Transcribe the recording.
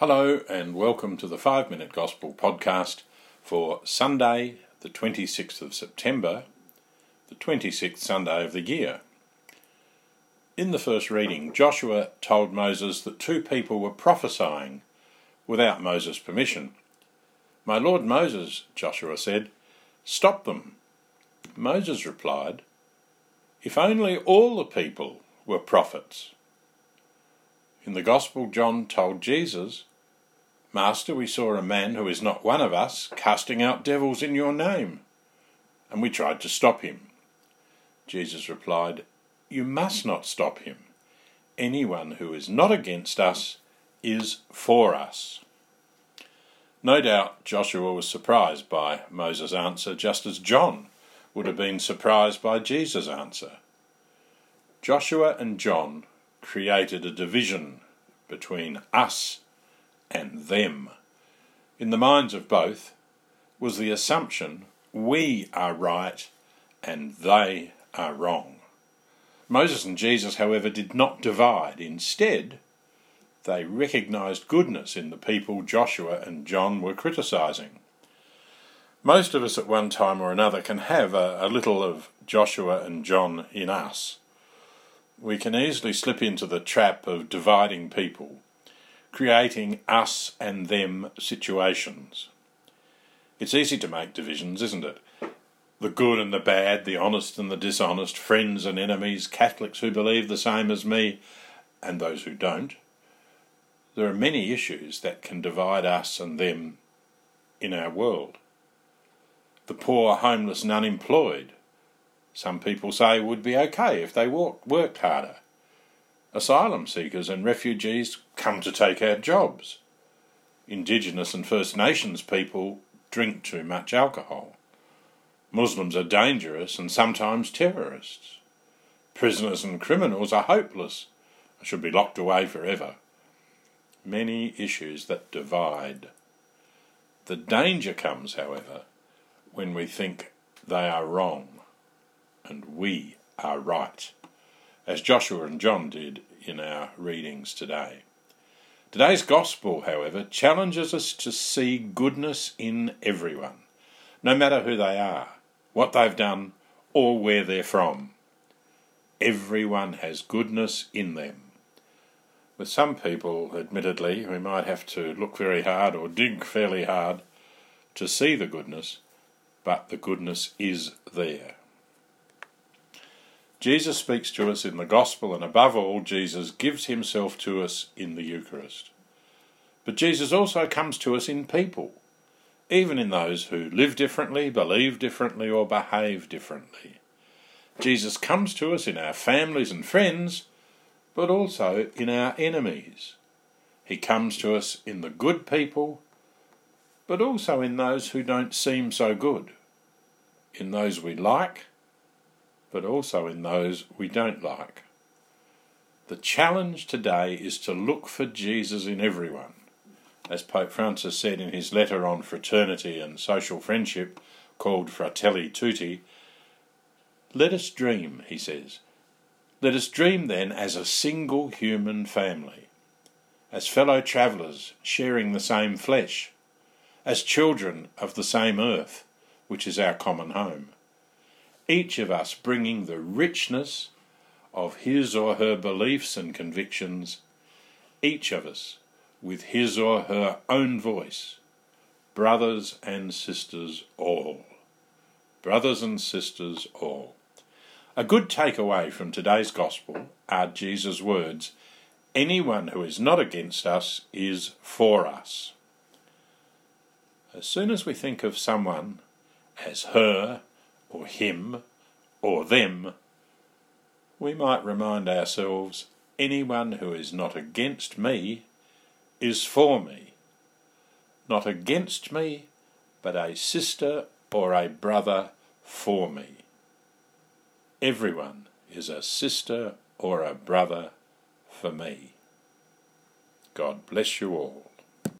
Hello, and welcome to the 5 Minute Gospel podcast for Sunday, the 26th of September, the 26th Sunday of the year. In the first reading, Joshua told Moses that two people were prophesying without Moses' permission. My Lord Moses, Joshua said, stop them. Moses replied, If only all the people were prophets. In the Gospel, John told Jesus, Master, we saw a man who is not one of us casting out devils in your name, and we tried to stop him. Jesus replied, You must not stop him. Anyone who is not against us is for us. No doubt Joshua was surprised by Moses' answer, just as John would have been surprised by Jesus' answer. Joshua and John created a division between us and them. In the minds of both was the assumption we are right and they are wrong. Moses and Jesus, however, did not divide. Instead, they recognized goodness in the people Joshua and John were criticizing. Most of us at one time or another can have a, a little of Joshua and John in us we can easily slip into the trap of dividing people, creating us and them situations. It's easy to make divisions, isn't it? The good and the bad, the honest and the dishonest, friends and enemies, Catholics who believe the same as me, and those who don't. There are many issues that can divide us and them in our world. The poor, homeless, and unemployed some people say would be okay if they worked harder. Asylum seekers and refugees come to take our jobs. Indigenous and First Nations people drink too much alcohol. Muslims are dangerous and sometimes terrorists. Prisoners and criminals are hopeless and should be locked away forever. Many issues that divide. The danger comes, however, when we think they are wrong and we are right, as Joshua and John did in our readings today. Today's Gospel, however, challenges us to see goodness in everyone, no matter who they are, what they've done, or where they're from. Everyone has goodness in them. With some people, admittedly, we might have to look very hard or dig fairly hard to see the goodness, but the goodness is there. Jesus speaks to us in the Gospel, and above all, Jesus gives himself to us in the Eucharist. But Jesus also comes to us in people, even in those who live differently, believe differently, or behave differently. Jesus comes to us in our families and friends, but also in our enemies. He comes to us in the good people, but also in those who don't seem so good, in those we like but also in those we don't like. The challenge today is to look for Jesus in everyone. As Pope Francis said in his letter on fraternity and social friendship, called Fratelli Tutti, let us dream, he says. Let us dream then as a single human family, as fellow travellers sharing the same flesh, as children of the same earth, which is our common home each of us bringing the richness of his or her beliefs and convictions, each of us with his or her own voice, brothers and sisters all. Brothers and sisters all. A good takeaway from today's Gospel are Jesus' words Anyone who is not against us is for us. As soon as we think of someone as her or him or them, we might remind ourselves anyone who is not against me is for me. Not against me, but a sister or a brother for me. Everyone is a sister or a brother for me. God bless you all.